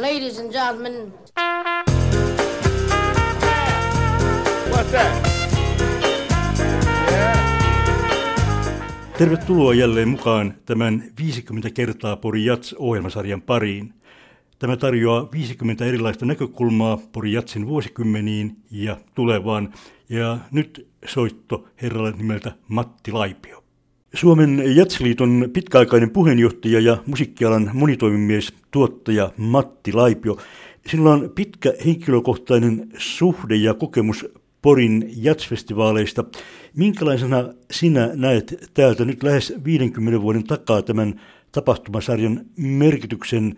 Ladies and gentlemen. What's that? Tervetuloa jälleen mukaan tämän 50 kertaa Pori Jats-ohjelmasarjan pariin. Tämä tarjoaa 50 erilaista näkökulmaa Pori Jatsin vuosikymmeniin ja tulevaan, ja nyt soitto herralle nimeltä Matti Laipio. Suomen Jatsliiton pitkäaikainen puheenjohtaja ja musiikkialan monitoimimies, tuottaja Matti Laipio. Sillä on pitkä henkilökohtainen suhde ja kokemus Porin jatsfestivaaleista. Minkälaisena sinä näet täältä nyt lähes 50 vuoden takaa tämän tapahtumasarjan merkityksen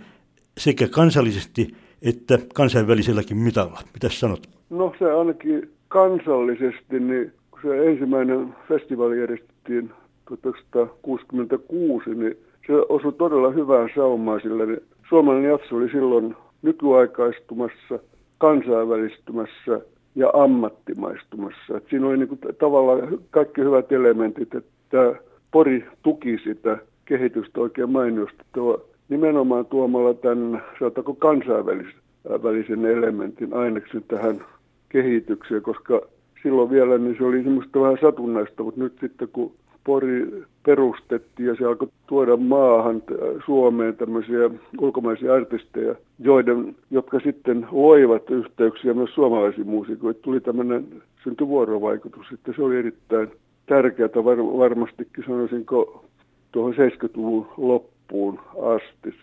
sekä kansallisesti että kansainväliselläkin mitalla? Mitä sanot? No se ainakin kansallisesti, niin kun se ensimmäinen festivaali järjestettiin 1966, niin se osui todella hyvään saumaan, sillä niin suomalainen jatsi oli silloin nykyaikaistumassa, kansainvälistymässä ja ammattimaistumassa. Et siinä oli niin kuin tavallaan kaikki hyvät elementit, että Pori tuki sitä kehitystä oikein mainiosti. Tuo, nimenomaan tuomalla tämän, sanotaanko kansainvälisen elementin aineksen tähän kehitykseen, koska silloin vielä niin se oli semmoista vähän satunnaista, mutta nyt sitten kun Pori perustettiin ja se alkoi tuoda maahan Suomeen tämmöisiä ulkomaisia artisteja, joiden, jotka sitten loivat yhteyksiä myös suomalaisiin muusikoihin. Tuli tämmöinen, syntyi vuorovaikutus, että se oli erittäin tärkeää var, varmastikin sanoisinko tuohon 70-luvun loppuun asti.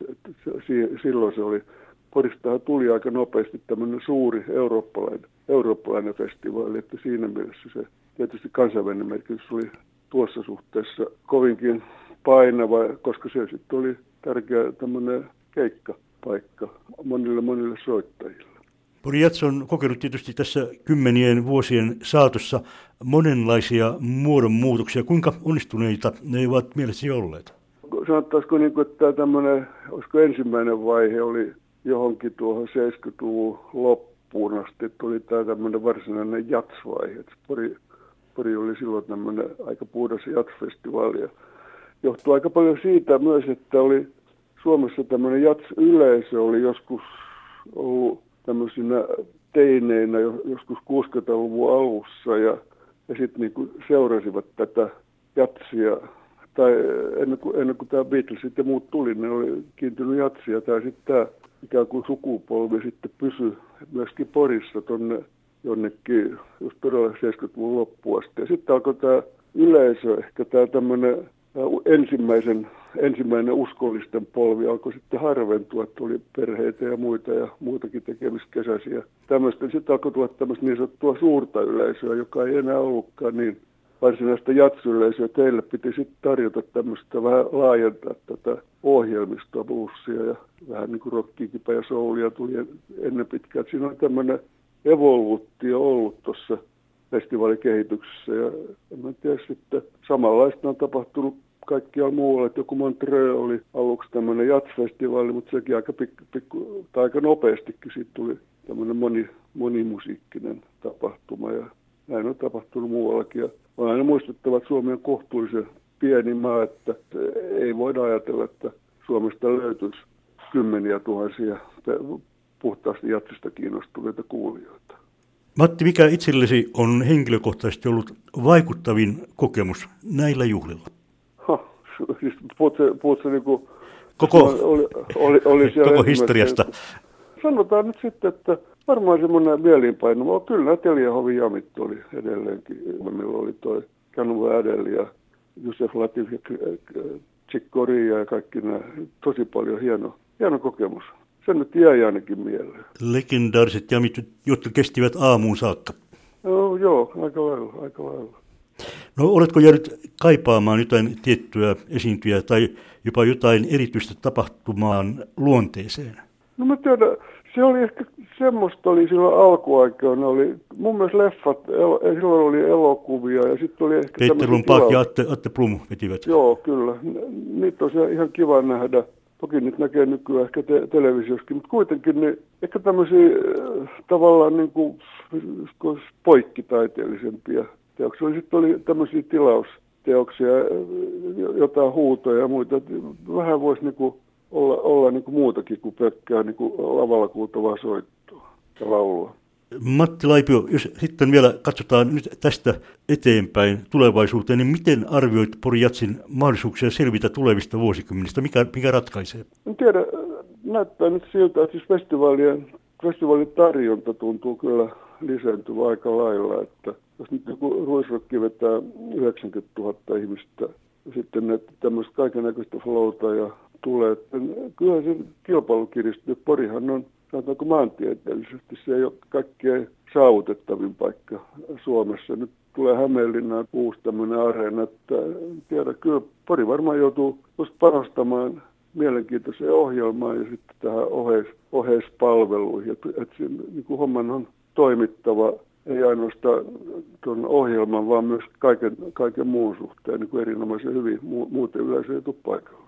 Silloin se oli, Poristahan tuli aika nopeasti tämmöinen suuri eurooppalainen, eurooppalainen festivaali, että siinä mielessä se tietysti kansainvälinen merkitys oli tuossa suhteessa kovinkin painava, koska se sitten oli tärkeä tämmöinen keikkapaikka monille monille soittajille. Pori Jats on kokenut tietysti tässä kymmenien vuosien saatossa monenlaisia muodonmuutoksia. Kuinka onnistuneita ne ovat mielessäsi olleet? Sanottaisiko, niin kuin, että tämä tämmöinen, olisiko ensimmäinen vaihe oli johonkin tuohon 70-luvun loppuun asti, että oli tämä tämmöinen varsinainen jatsvaihe. Pori Pori oli silloin tämmöinen aika puhdas jatsfestivaali. Ja johtui aika paljon siitä myös, että oli Suomessa tämmöinen jats-yleisö oli joskus ollut tämmöisinä teineinä joskus 60-luvun alussa ja, ja sitten niin seurasivat tätä jatsia tai ennen kuin, ennen kuin tämä Beatlesit ja muut tuli, ne oli kiintynyt jatsia. Tai sitten tämä ikään kuin sukupolvi sitten pysyi myöskin Porissa tuonne jonnekin just todella 70-luvun loppuun asti. Ja sitten alkoi tämä yleisö, ehkä tämä tämmöinen ensimmäisen, ensimmäinen uskollisten polvi alkoi sitten harventua, tuli perheitä ja muita ja muutakin tekemistä kesäisiä. Tämmöistä. Sitten alkoi tulla tämmöistä niin sanottua suurta yleisöä, joka ei enää ollutkaan niin varsinaista jatsyleisöä. Teille piti sitten tarjota tämmöistä vähän laajentaa tätä ohjelmistoa, bluesia ja vähän niin kuin rockiikipä ja soulia tuli ennen pitkään. Siinä on tämmöinen evoluutio ollut tuossa festivaalikehityksessä ja en tiedä sitten samanlaista on tapahtunut kaikkialla muualla, että joku Montreux oli aluksi tämmöinen jatsfestivaali, mutta sekin aika, pikku, pikku, tai aika nopeastikin siitä tuli tämmöinen moni, monimusiikkinen tapahtuma ja näin on tapahtunut muuallakin. Ja on aina muistettava, että Suomi on kohtuullisen pieni maa, että ei voida ajatella, että Suomesta löytyisi kymmeniä tuhansia puhtaasti jatsista kiinnostuneita kuulijoita. Matti, mikä itsellesi on henkilökohtaisesti ollut vaikuttavin kokemus näillä juhlilla? Ha, siis puhutko, puhutko niin kuin, koko, oli, oli, oli koko historiasta? Sanotaan nyt sitten, että varmaan semmoinen mielinpainuma. Kyllä Teliahovin jamit oli edelleenkin. Meillä oli toi Kanu Ädel ja Josef Latif ja Chick ja kaikki nämä. Tosi paljon hieno, hieno kokemus. Se nyt jäi ainakin mieleen. Legendaariset jamit, jotka kestivät aamuun saakka. No, joo, aika lailla, aika lailla. No oletko jäänyt kaipaamaan jotain tiettyä esiintyjä tai jopa jotain erityistä tapahtumaan luonteeseen? No mä tiedän, se oli ehkä semmoista oli silloin alkuaikoina, oli mun mielestä leffat, el, silloin oli elokuvia ja sitten oli ehkä Peter Lumpaak ja Atte, Atte Plum vetivät. Joo, kyllä. Niitä on ihan kiva nähdä. Toki nyt näkee nykyään ehkä te- televisioskin, mutta kuitenkin niin ehkä tämmöisiä äh, tavallaan niin kuin, poikkitaiteellisempia teoksia. Sitten oli tämmöisiä tilausteoksia, äh, jotain huutoja ja muita. Vähän voisi niin kuin olla, olla niin kuin muutakin kuin pelkkää niin kuin lavalla kuultavaa soittoa ja laulua. Matti Laipio, jos sitten vielä katsotaan nyt tästä eteenpäin tulevaisuuteen, niin miten arvioit Pori Jatsin mahdollisuuksia selvitä tulevista vuosikymmenistä? Mikä, mikä ratkaisee? En tiedä, näyttää nyt siltä, että siis festivaalien, festivaalin tarjonta tuntuu kyllä lisääntyvä aika lailla, että jos nyt joku ruisrokki vetää 90 000 ihmistä, sitten näitä tämmöistä kaiken flowta ja tulee, kyllä se kilpailu kiristyy. Porihan on sanotaanko maantieteellisesti se ei ole kaikkein saavutettavin paikka Suomessa. Nyt tulee Hämeenlinnaan uusi tämmöinen areena, että tiedä, kyllä Pori varmaan joutuu just panostamaan mielenkiintoiseen ohjelmaan ja sitten tähän oheis, oheispalveluihin. Että, sen, niin kuin homman on toimittava ei ainoastaan tuon ohjelman, vaan myös kaiken, kaiken muun suhteen niin kuin erinomaisen hyvin. Muuten yleensä ei.